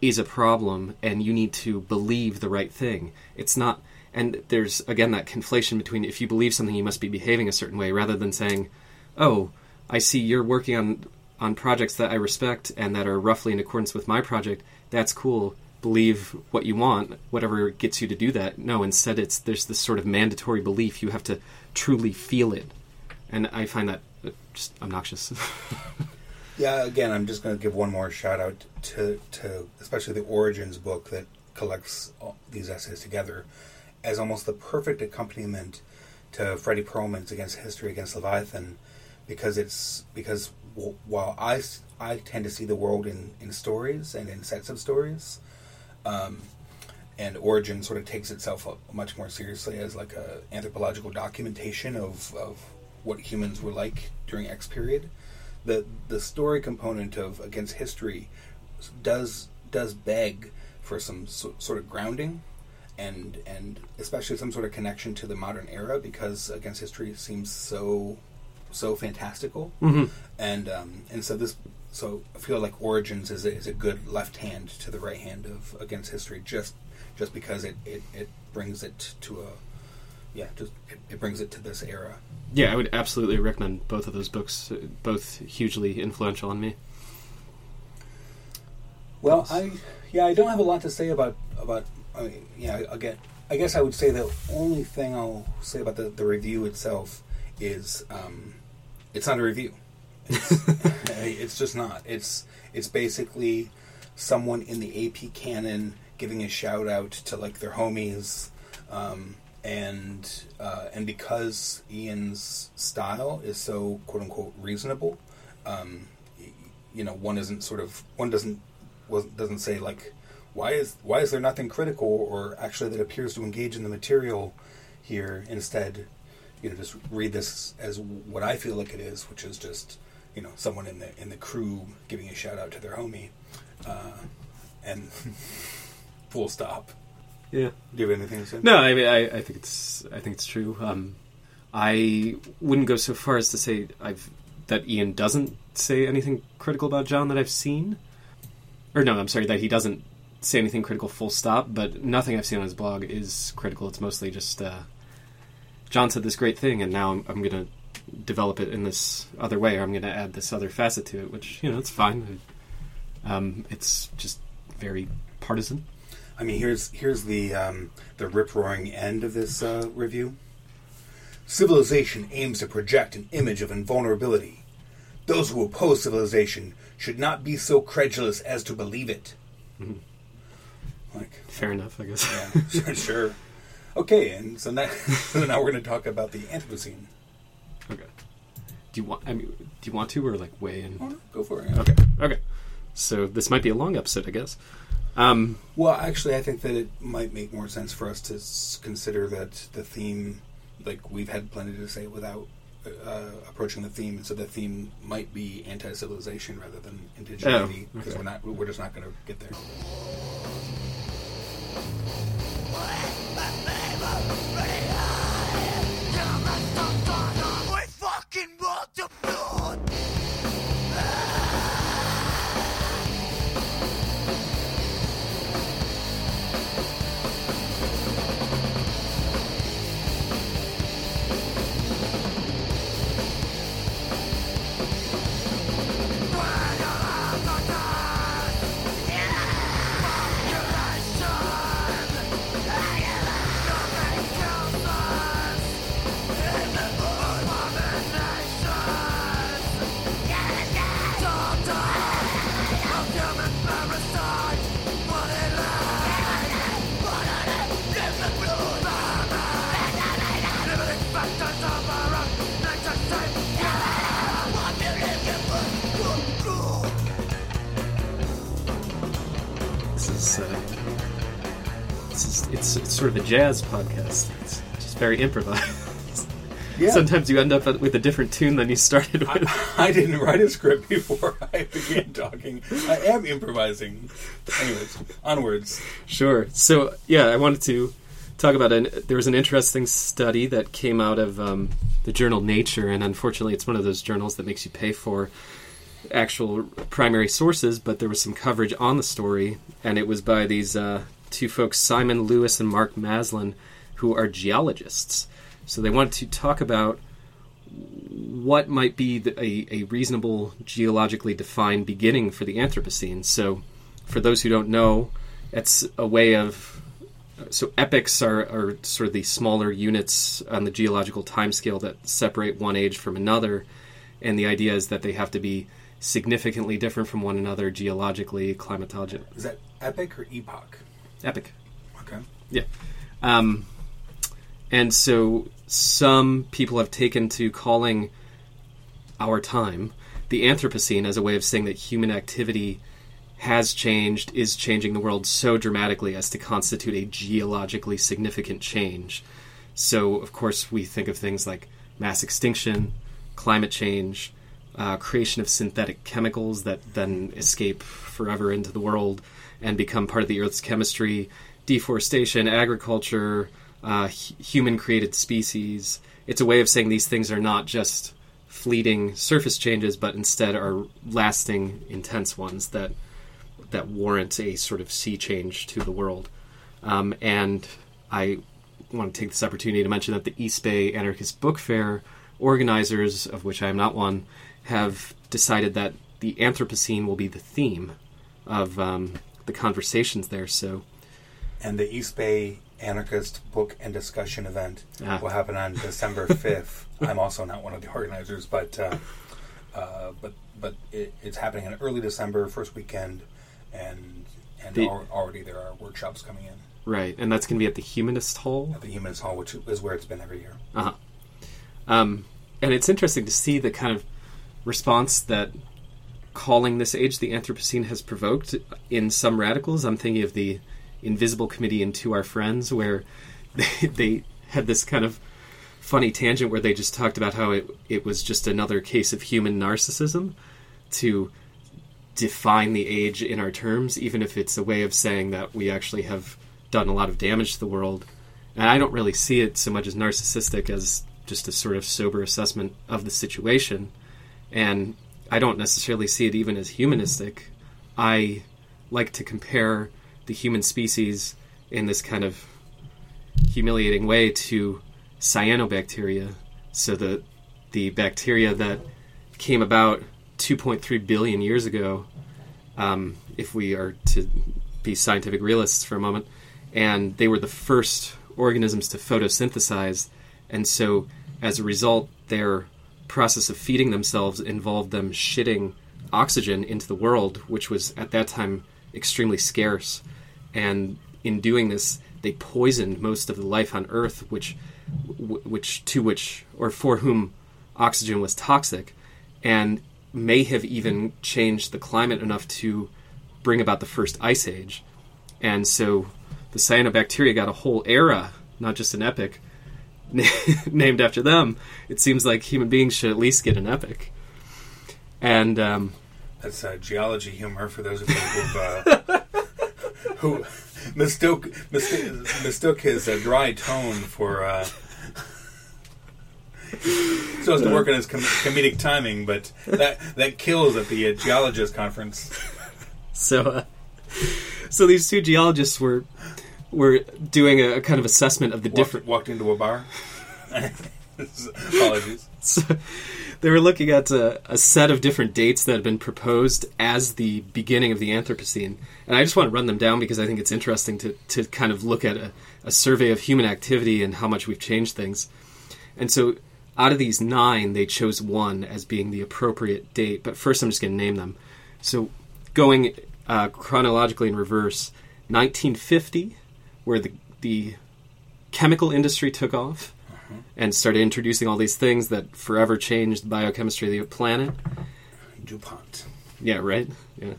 is a problem, and you need to believe the right thing. It's not, and there's again that conflation between if you believe something, you must be behaving a certain way, rather than saying, "Oh, I see you're working on on projects that I respect and that are roughly in accordance with my project. That's cool. Believe what you want, whatever gets you to do that. No, instead, it's there's this sort of mandatory belief. You have to truly feel it, and I find that uh, just obnoxious. Yeah, again, I'm just going to give one more shout out to, to especially the Origins book that collects these essays together as almost the perfect accompaniment to Fredy Perlman's Against History Against Leviathan, because it's because while I tend to see the world in, in stories and in sets of stories, um, and Origin sort of takes itself much more seriously as like a anthropological documentation of, of what humans were like during X period the the story component of against history does does beg for some so, sort of grounding and and especially some sort of connection to the modern era because against history seems so so fantastical Mhm. and um, and so this so I feel like Origins is a, is a good left hand to the right hand of against history just just because it, it, it brings it to a yeah just it, it brings it to this era yeah, I would absolutely recommend both of those books. uh, Both hugely influential on me. Well, I yeah, I don't have a lot to say about about. I mean, yeah, again, I guess I would say the only thing I'll say about the, the review itself is um, it's not a review. It's, it's just not. It's it's basically someone in the AP canon giving a shout out to like their homies, um, and uh, and because Ian's style is so quote unquote reasonable, um, you know, one isn't sort of one doesn't doesn't say like why is why is there nothing critical or actually that appears to engage in the material here instead you know just read this as what I feel like it is which is just you know someone in the in the crew giving a shout out to their homie uh, and full stop Yeah. do you have anything to say No, I mean, I, I think it's I think it's true. Um, I wouldn't go so far as to say I've that Ian doesn't say anything critical about John that I've seen, or no, I'm sorry that he doesn't say anything critical. Full stop. But nothing I've seen on his blog is critical. It's mostly just uh, John said this great thing, and now I'm, I'm going to develop it in this other way, or I'm going to add this other facet to it, which you know it's fine. Um, it's just very partisan. I mean, here's here's the um, the rip roaring end of this uh, review. Civilization aims to project an image of invulnerability. Those who oppose civilization should not be so credulous as to believe it. Like, Fair enough, I guess. yeah, sure. Okay, and so now, so now we're going to talk about the Anthropocene. Okay. Do you want? I mean, do you want to, or like weigh in? Oh, Go for it. Okay. Okay. So this might be a long episode, I guess. Um, Well, actually, I think that it might make more sense for us to s- consider that the theme, like we've had plenty to say without uh, approaching the theme, and so the theme might be anti-civilization rather than indigeneity, Oh, because okay. we're not, we're just not going to get there. Fucking want sort of a jazz podcast. It's just very improvised. Yeah. Sometimes you end up with a different tune than you started with. I, I didn't write a script before I began talking. I am improvising. Anyways, onwards. Sure. So yeah, I wanted to talk about an. There was an interesting study that came out of um, the journal Nature, and unfortunately, it's one of those journals that makes you pay for actual primary sources. But there was some coverage on the story, and it was by these uh, two folks, Simon Lewis and Mark Maslin, who are geologists. So they wanted to talk about what might be the, a, a reasonable geologically defined beginning for the Anthropocene. So, for those who don't know, it's a way of so epochs are, are sort of the smaller units on the geological timescale that separate one age from another, and the idea is that they have to be significantly different from one another geologically, climatologically. Is that epic or epoch? Epic. Okay. Yeah. Um, and so some people have taken to calling our time the Anthropocene as a way of saying that human activity has changed, is changing the world so dramatically as to constitute a geologically significant change. So, of course, we think of things like mass extinction, climate change, uh, creation of synthetic chemicals that then escape forever into the world and become part of the Earth's chemistry, deforestation, agriculture, uh, human created species. It's a way of saying these things are not just fleeting surface changes, but instead are lasting, intense ones that that warrant a sort of sea change to the world. Um, and I want to take this opportunity to mention that the East Bay Anarchist Book Fair organizers, of which I am not one, have decided that the Anthropocene will be the theme of um, the conversations there. So, And the East Bay Anarchist Book and Discussion event Ah. will happen on December 5th. I'm also not one of the organizers, but uh, uh, but but it, it's happening in early December, first weekend, and and The- al- already there are workshops coming in right, and that's going to be at the Humanist Hall. at the Humanist Hall, which is where it's been every year. Uh-huh. Um, and it's interesting to see the kind of response that calling this age the Anthropocene has provoked in some radicals. I'm thinking of the Invisible Committee and To Our Friends, where they, they had this kind of funny tangent where they just talked about how it, it was just another case of human narcissism to define the age in our terms, even if it's a way of saying that we actually have done a lot of damage to the world. And I don't really see it so much as narcissistic as just a sort of sober assessment of the situation. And I don't necessarily see it even as humanistic. I like to compare the human species in this kind of humiliating way to cyanobacteria. So the the bacteria that came about 2.3 billion years ago, um, if we are to be scientific realists for a moment, and they were the first organisms to photosynthesize, and so as a result, their process of feeding themselves involved them shitting oxygen into the world, which was at that time extremely scarce. And in doing this, they poisoned most of the life on Earth, which, which to which or for whom oxygen was toxic, and may have even changed the climate enough to bring about the first ice age. And so, the cyanobacteria got a whole era, not just an epic, named after them. It seems like human beings should at least get an epic. And um, That's uh, geology humor for those of you who've, uh, who mistook mistook, mistook his uh, dry tone for uh, so as to work on his com- comedic timing, but that that kills at the uh, geologist conference. so, uh, so these two geologists were were doing a, a kind of assessment of the Walked, different. walked into a bar. Apologies. So they were looking at a, a set of different dates that had been proposed as the beginning of the Anthropocene, and I just want to run them down because I think it's interesting to to kind of look at a, a survey of human activity and how much we've changed things. And so, out of these nine, they chose one as being the appropriate date. But first, I'm just going to name them. So, going uh, chronologically in reverse, 1950, where the the chemical industry took off and started introducing all these things that forever changed the biochemistry of the planet. DuPont. Yeah, right. Yeah.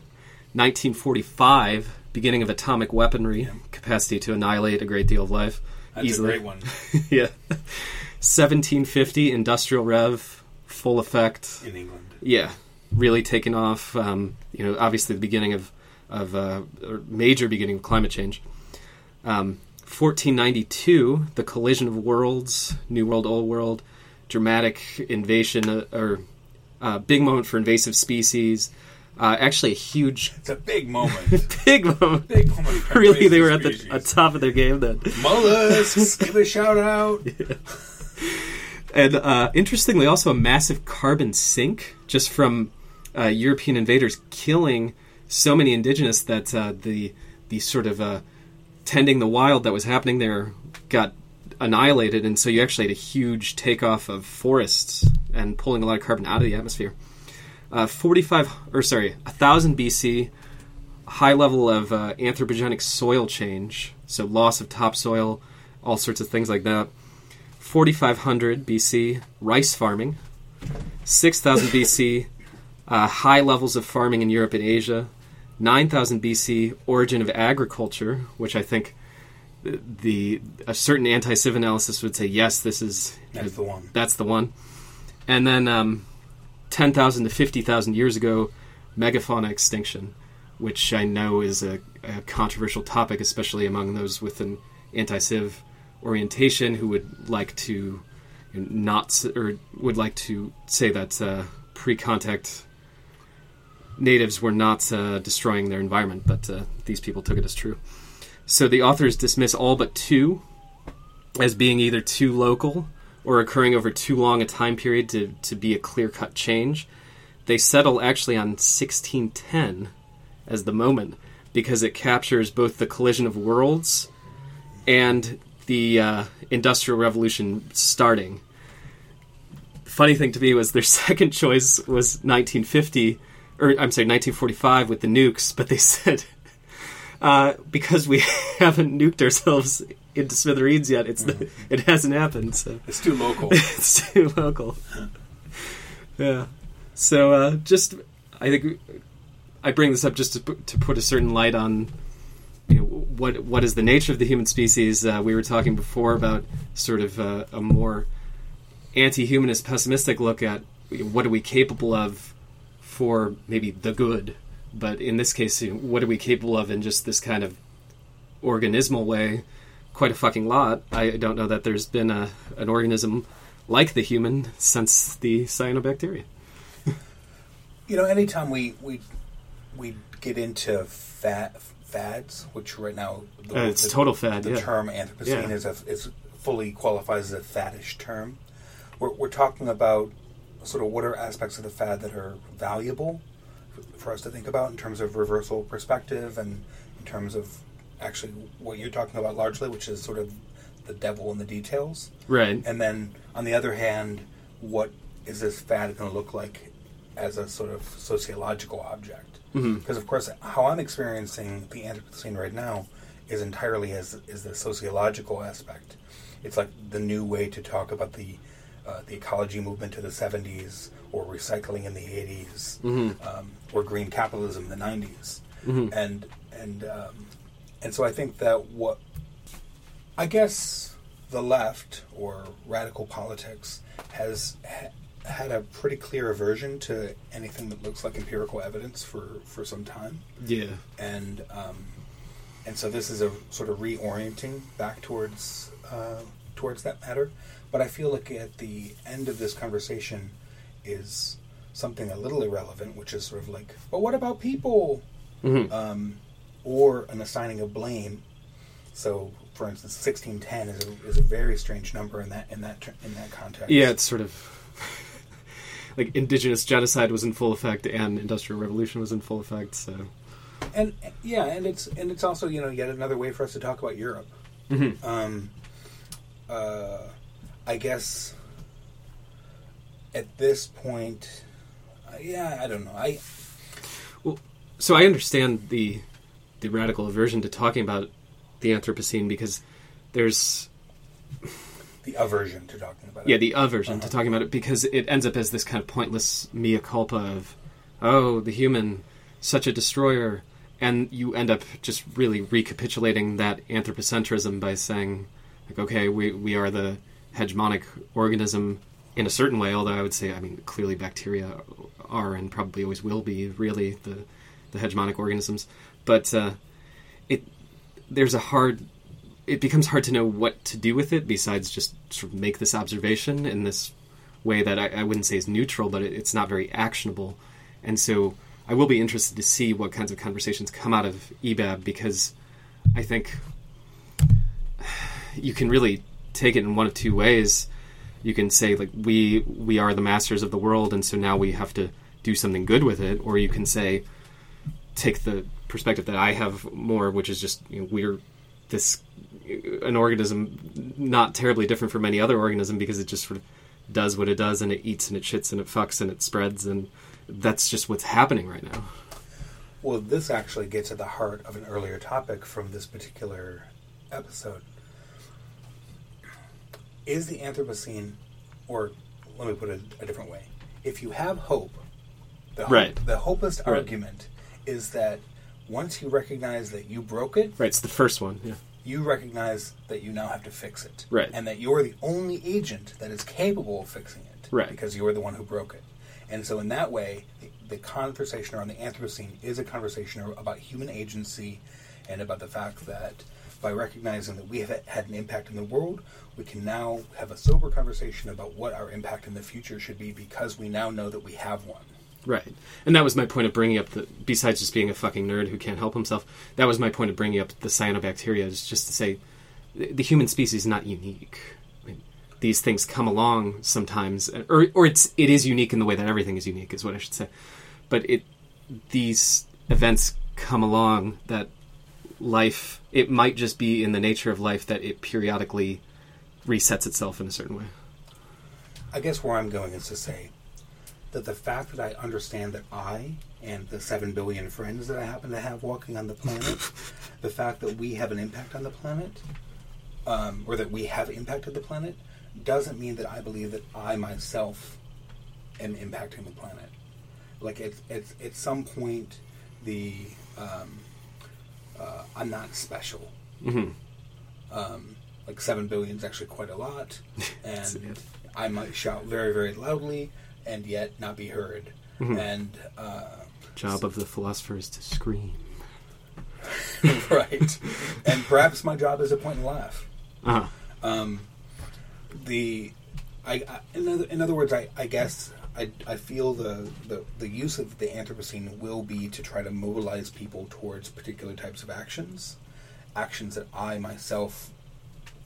1945, beginning of atomic weaponry, capacity to annihilate a great deal of life. That's easily. a great one yeah. 1750 industrial rev, full effect. in England. Yeah, really taking off. Um, you know, obviously the beginning of of uh, major beginning of climate change. Um, 1492, the collision of worlds, New World, Old World, dramatic invasion uh, or uh, big moment for invasive species. Uh, actually, a huge, It's a big moment. big moment. big moment. Really, they were at the at top of their game then. Mollusks, give a shout out. And uh, interestingly, also a massive carbon sink just from uh, European invaders killing so many indigenous that uh, the the sort of uh, tending the wild that was happening there got annihilated, and so you actually had a huge takeoff of forests and pulling a lot of carbon out of the atmosphere. Uh, Forty-five, or sorry, thousand BC, high level of uh, anthropogenic soil change, so loss of topsoil, all sorts of things like that. 4500 BC, rice farming. 6000 BC, uh, high levels of farming in Europe and Asia. 9000 BC, origin of agriculture, which I think the, a certain anti-civ analysis would say yes, this is That's the one. that's the one. And then um, 10,000 to 50,000 years ago, megafauna extinction, which I know is a, a controversial topic, especially among those with an anti-civ orientation who would like to not or would like to say that uh, pre-contact natives were not uh, destroying their environment, but uh, these people took it as true. So the authors dismiss all but two as being either too local or occurring over too long a time period to, to be a clear cut change. They settle actually on 1610 as the moment because it captures both the collision of worlds and the uh, Industrial Revolution starting. Funny thing to me was their second choice was 1950, or I'm sorry, 1945 with the nukes, but they said uh, because we haven't nuked ourselves into smithereens yet, it's the, it hasn't happened. So It's too local. it's too local. Yeah. So uh, just, I think I bring this up just to put, to put a certain light on, you know, what what is the nature of the human species. Uh, we were talking before about sort of uh, a more anti-humanist, pessimistic look at what are we capable of for maybe the good, but in this case, what are we capable of in just this kind of organismal way? Quite a fucking lot. I don't know that there's been a an organism like the human since the cyanobacteria. You know, anytime we we we get into fat fads, which right now the, Uh, it's the- total fad, The yeah. term Anthropocene Yeah. is a, is fully qualifies as a faddish term. We're, we're talking about sort of what are aspects of the fad that are valuable for us to think about in terms of reversal perspective and in terms of actually what you're talking about largely, which is sort of the devil in the details. Right. And then on the other hand, what is this fad going to look like as a sort of sociological object? Mm-hmm. Because of course, how I'm experiencing the Anthropocene right now is entirely as is the sociological aspect. It's like the new way to talk about the uh, the ecology movement of the '70s, or recycling in the '80s, um, or green capitalism in the '90s, and and um, and so I think that what I guess the left or radical politics has ha- had a pretty clear aversion to anything that looks like empirical evidence for, for some time, Yeah. and um, and so this is a sort of reorienting back towards uh, towards that matter. But I feel like at the end of this conversation is something a little irrelevant, which is sort of like, but what about people? Mhm. um, or an assigning of blame. So, for instance, sixteen ten is a, is a very strange number in that in that in that context. Yeah, it's sort of like indigenous genocide was in full effect and industrial revolution was in full effect. So and yeah, and it's and it's also you know yet another way for us to talk about Europe. Mhm. Um, uh, I guess at this point, uh, yeah, I don't know. I well, so I understand the the radical aversion to talking about the Anthropocene because there's the aversion to talking about yeah it. the aversion to talking about it because it ends up as this kind of pointless mea culpa of oh the human such a destroyer and you end up just really recapitulating that anthropocentrism by saying, like, okay, we we are the hegemonic organism in a certain way. Although I would say, I mean, clearly bacteria are and probably always will be really the the hegemonic organisms, but uh, it there's a hard it becomes hard to know what to do with it besides just sort of make this observation in this way that I, I wouldn't say is neutral, but it, it's not very actionable. And so I will be interested to see what kinds of conversations come out of EBAB because I think you can really take it in one of two ways. You can say like we we are the masters of the world, and so now we have to do something good with it, or you can say take the perspective that I have more, which is just you know, we're this an organism not terribly different from any other organism because it just sort of does what it does and it eats and it shits and it fucks and it spreads and that's just what's happening right now. Well, this actually gets at the heart of an earlier topic from this particular episode. Is the Anthropocene, or let me put it a different way, if you have hope, the, hope, Right. the hopest Right. argument is that once you recognize that you broke it, Right, it's the first one. Yeah. you recognize that you now have to fix it. Right. And that you're the only agent that is capable of fixing it. Right. Because you're the one who broke it. And so, in that way, the, the conversation around the Anthropocene is a conversation about human agency and about the fact that by recognizing that we have had an impact in the world, we can now have a sober conversation about what our impact in the future should be because we now know that we have one. Right. And that was my point of bringing up the, besides just being a fucking nerd who can't help himself, that was my point of bringing up the cyanobacteria, is just to say the human species is not unique. These things come along sometimes, or, or it's, it is unique in the way that everything is unique, is what I should say. But it, these events come along that life, it might just be in the nature of life that it periodically resets itself in a certain way. I guess where I'm going is to say that the fact that I understand that I and the 7 billion friends that I happen to have walking on the planet, the fact that we have an impact on the planet, um, or that we have impacted the planet, doesn't mean that I believe that I myself am impacting the planet. Like, at, at, at some point, the um, uh, I'm not special. hmm Um, like seven billion is actually quite a lot, and I might shout very, very loudly and yet not be heard. Mhm. And uh, Job of the philosopher is to scream. right, and perhaps my job is to point and laugh. Uh-huh. Um, the I, I in, other, in other words, I, I guess I, I feel the, the the use of the Anthropocene will be to try to mobilize people towards particular types of actions, actions that I myself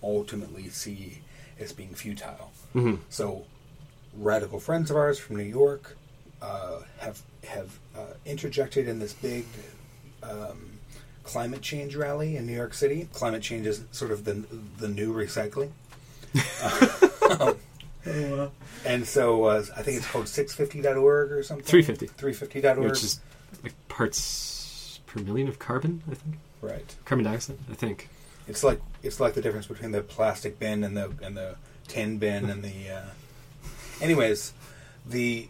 ultimately see as being futile. hmm So, radical friends of ours from New York uh, have have uh, interjected in this big um, climate change rally in New York City. Climate change is sort of the the new recycling. Um, and so uh, I think it's called 650.org or something. 350. 350.org. Which is like parts per million of carbon, I think. right. Carbon dioxide, I think. It's like it's like the difference between the plastic bin and the and the tin bin and the. Uh... Anyways, the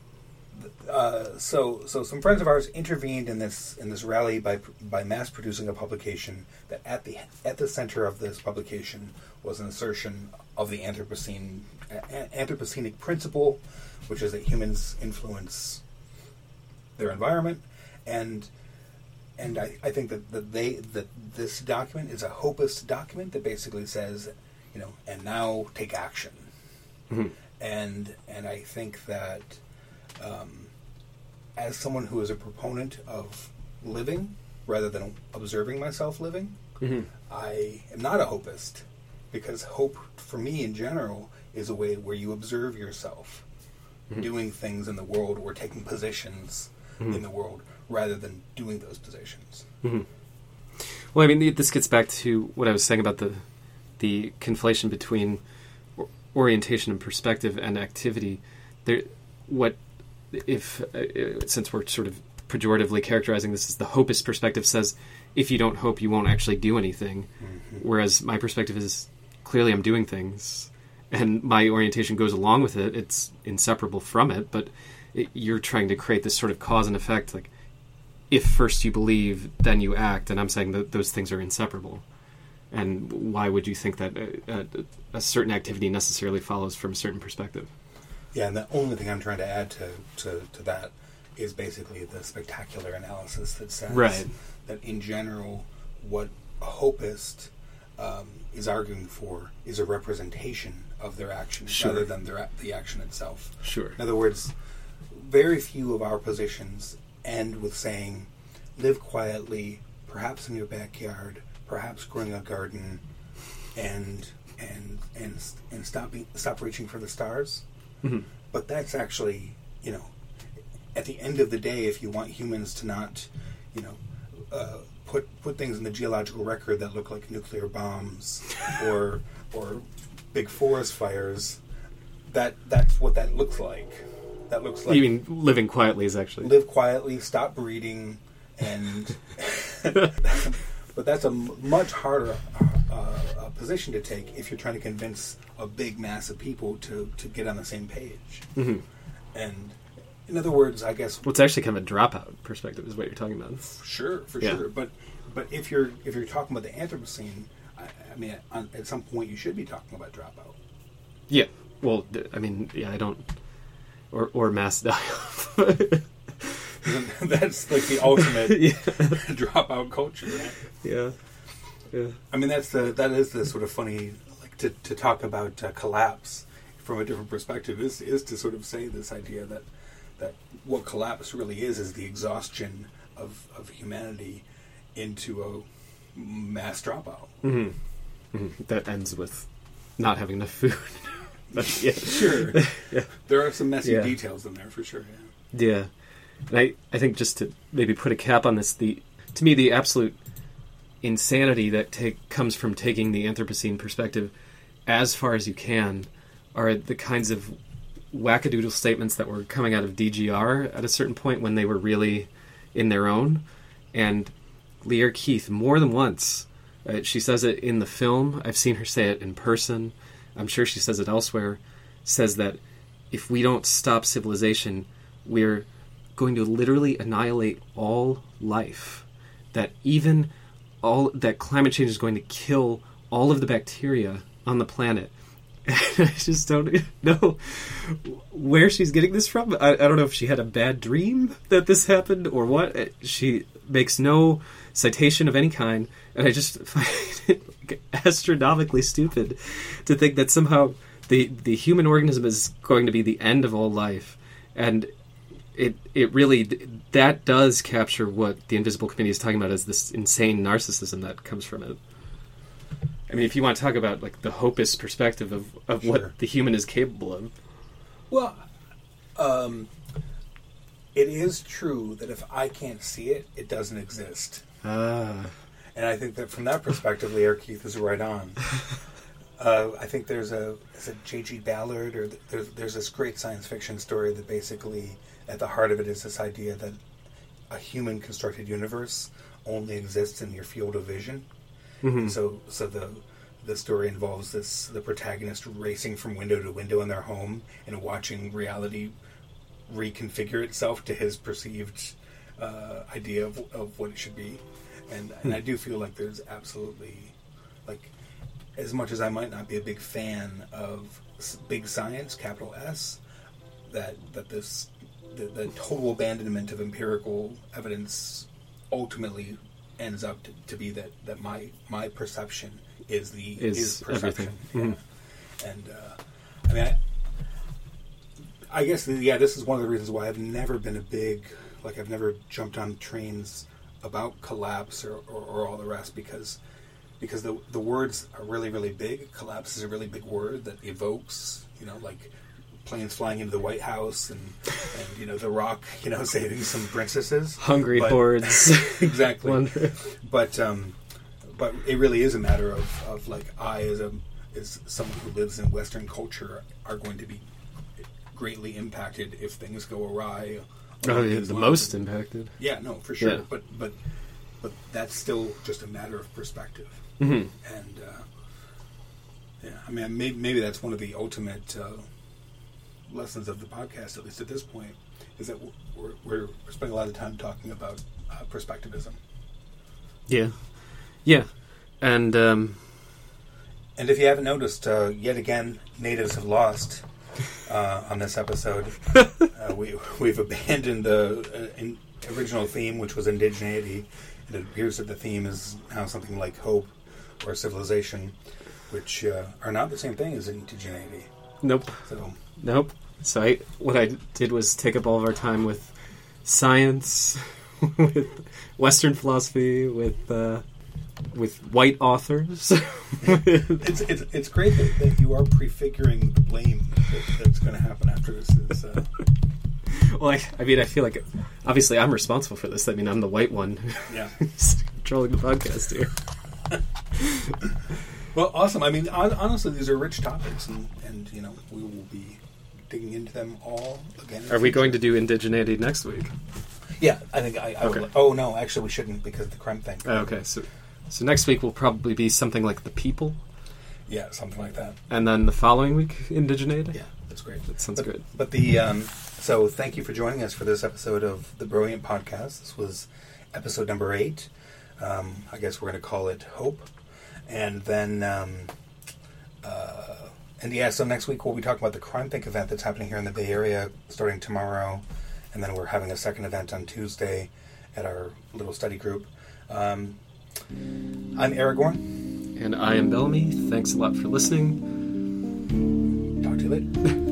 uh, so so some friends of ours intervened in this in this rally by by mass producing a publication that at the at the center of this publication was an assertion of the Anthropocene a- Anthropocenic principle, which is that humans influence their environment, and and I, I think that, that they that this document is a hopeless document that basically says, you know, and now take action. Mhm. And and I think that um, as someone who is a proponent of living rather than observing myself living, hmm I am not a hopist because hope for me in general is a way where you observe yourself Mhm. doing things in the world or taking positions Mhm. in the world rather than doing those positions. hmm Well, I mean, this gets back to what I was saying about the the conflation between orientation and perspective and activity. There, what if uh, since we're sort of pejoratively characterizing this as the hopist perspective says if you don't hope you won't actually do anything whereas my perspective is clearly i'm doing things and my orientation goes along with it it's inseparable from it but it, you're trying to create this sort of cause and effect like if first you believe, then you act, and I'm saying that those things are inseparable. And why would you think that a, a, a certain activity necessarily follows from a certain perspective? Yeah, and the only thing I'm trying to add to, to, to that is basically the spectacular analysis that says Right. that in general, what a hopist um, is arguing for is a representation of their action Sure. rather than their, the action itself. Sure. In other words, very few of our positions end with saying, live quietly, perhaps in your backyard, perhaps growing a garden, and and and and stop being, stop reaching for the stars. Mhm. But that's actually, you know, at the end of the day, if you want humans to not, you know, uh, put put things in the geological record that look like nuclear bombs or or big forest fires, that that's what that looks like. That looks like you mean living quietly is actually live quietly, stop breeding, and but that's a much harder uh, uh, position to take if you're trying to convince a big mass of people to to get on the same page. Mhm. And in other words, I guess Well, it's actually kind of a dropout perspective, is what you're talking about. sure for Yeah. sure, but but if you're if you're talking about the Anthropocene, I, I mean, at, at some point you should be talking about dropout. Yeah. Well, I mean, yeah, I don't. Or or mass die off. that's like the ultimate yeah. dropout culture. Right? Yeah. Yeah. I mean, that's the that is the sort of funny like to, to talk about uh, collapse from a different perspective is is to sort of say this idea that that what collapse really is is the exhaustion of of humanity into a mass dropout. hmm That ends with not having enough food. But, yeah. Sure, Yeah. there are some messy Yeah. details in there for sure. Yeah. Yeah, and I, I think just to maybe put a cap on this, the to me the absolute insanity that take comes from taking the Anthropocene perspective as far as you can are the kinds of wackadoodle statements that were coming out of DGR at a certain point when they were really in their own, and Lierre Keith more than once. Uh, she says it in the film. I've seen her say it in person. I'm sure she says it elsewhere. Says that if we don't stop civilization, we're going to literally annihilate all life. That even all that climate change is going to kill all of the bacteria on the planet. I just don't know where she's getting this from. I, I don't know if she had a bad dream that this happened or what. Uh, She makes no citation of any kind, and I just find it astronomically stupid to think that somehow the the human organism is going to be the end of all life, and it it really that does capture what the Invisible Committee is talking about as this insane narcissism that comes from it. I mean, if you want to talk about like the hopist perspective of, of Sure. what the human is capable of, Well, um, it is true that if I can't see it, it doesn't exist. ah, And I think that from that perspective, Lierre Keith is right on. Uh, I think there's a is it J.G. Ballard or th- there's there's this great science fiction story that basically at the heart of it is this idea that a human constructed universe only exists in your field of vision. Mhm. So so the the story involves this the protagonist racing from window to window in their home and watching reality reconfigure itself to his perceived uh, idea of, of what it should be. And and I do feel like there's absolutely like as much as I might not be a big fan of big science, capital S, that that this the, the total abandonment of empirical evidence ultimately ends up to, to be that, that my my perception is the Is perception. everything. Yeah. And uh, I mean, I, I guess yeah, this is one of the reasons why I've never been a big like I've never jumped on trains about collapse or, or, or all the rest because because the the words are really really big. Collapse is a really big word that evokes you know like planes flying into the White House and and you know the Rock you know saving some princesses. hungry But- hordes. exactly. Wonder- But um, but it really is a matter of, of like I as a as someone who lives in Western culture are going to be greatly impacted if things go awry. oh, yeah, the most impacted. Yeah, no, for sure. Yeah. But but but that's still just a matter of perspective. hmm And uh, yeah, I mean, maybe, maybe that's one of the ultimate uh, lessons of the podcast, at least at this point, is that we're, we're, spending a lot of time talking about uh, perspectivism. Yeah, yeah, and um, And if you haven't noticed, uh, yet again, natives have lost uh, on this episode. uh, we we've abandoned the uh, in, original theme, which was indigeneity. And it appears that the theme is now something like hope or civilization, which uh, are not the same thing as indigeneity. nope, So nope. So I, what I did was take up all of our time with science, with Western philosophy, with uh, with white authors. it's it's, it's great that, that you are prefiguring the blame that, that's going to happen after this is. Uh, well, I, I mean, I feel like obviously I'm responsible for this. I mean, I'm the white one yeah. controlling the podcast here. Well, awesome. I mean, hon- honestly, these are rich topics, and, and you know, we will be digging into them all again. Are we going to do indigeneity next week? Yeah, I think I. I Okay. oh no, actually, we shouldn't because of the crime thing. Oh, okay, so so next week will probably be something like the people, Yeah, something like that. and then the following week indigeneity. Yeah, that's great. that sounds but, good. But the um, so thank you for joining us for this episode of the Brilliant Podcast. This was episode number eight. Um, I guess we're going to call it Hope, and then um, uh, and yeah. So next week we'll be talking about the CrimethInc. event that's happening here in the Bay Area starting tomorrow, and then we're having a second event on Tuesday at our little study group. Um, I'm Aragorn. And I am Bellamy. Thanks a lot for listening. Talk to you later.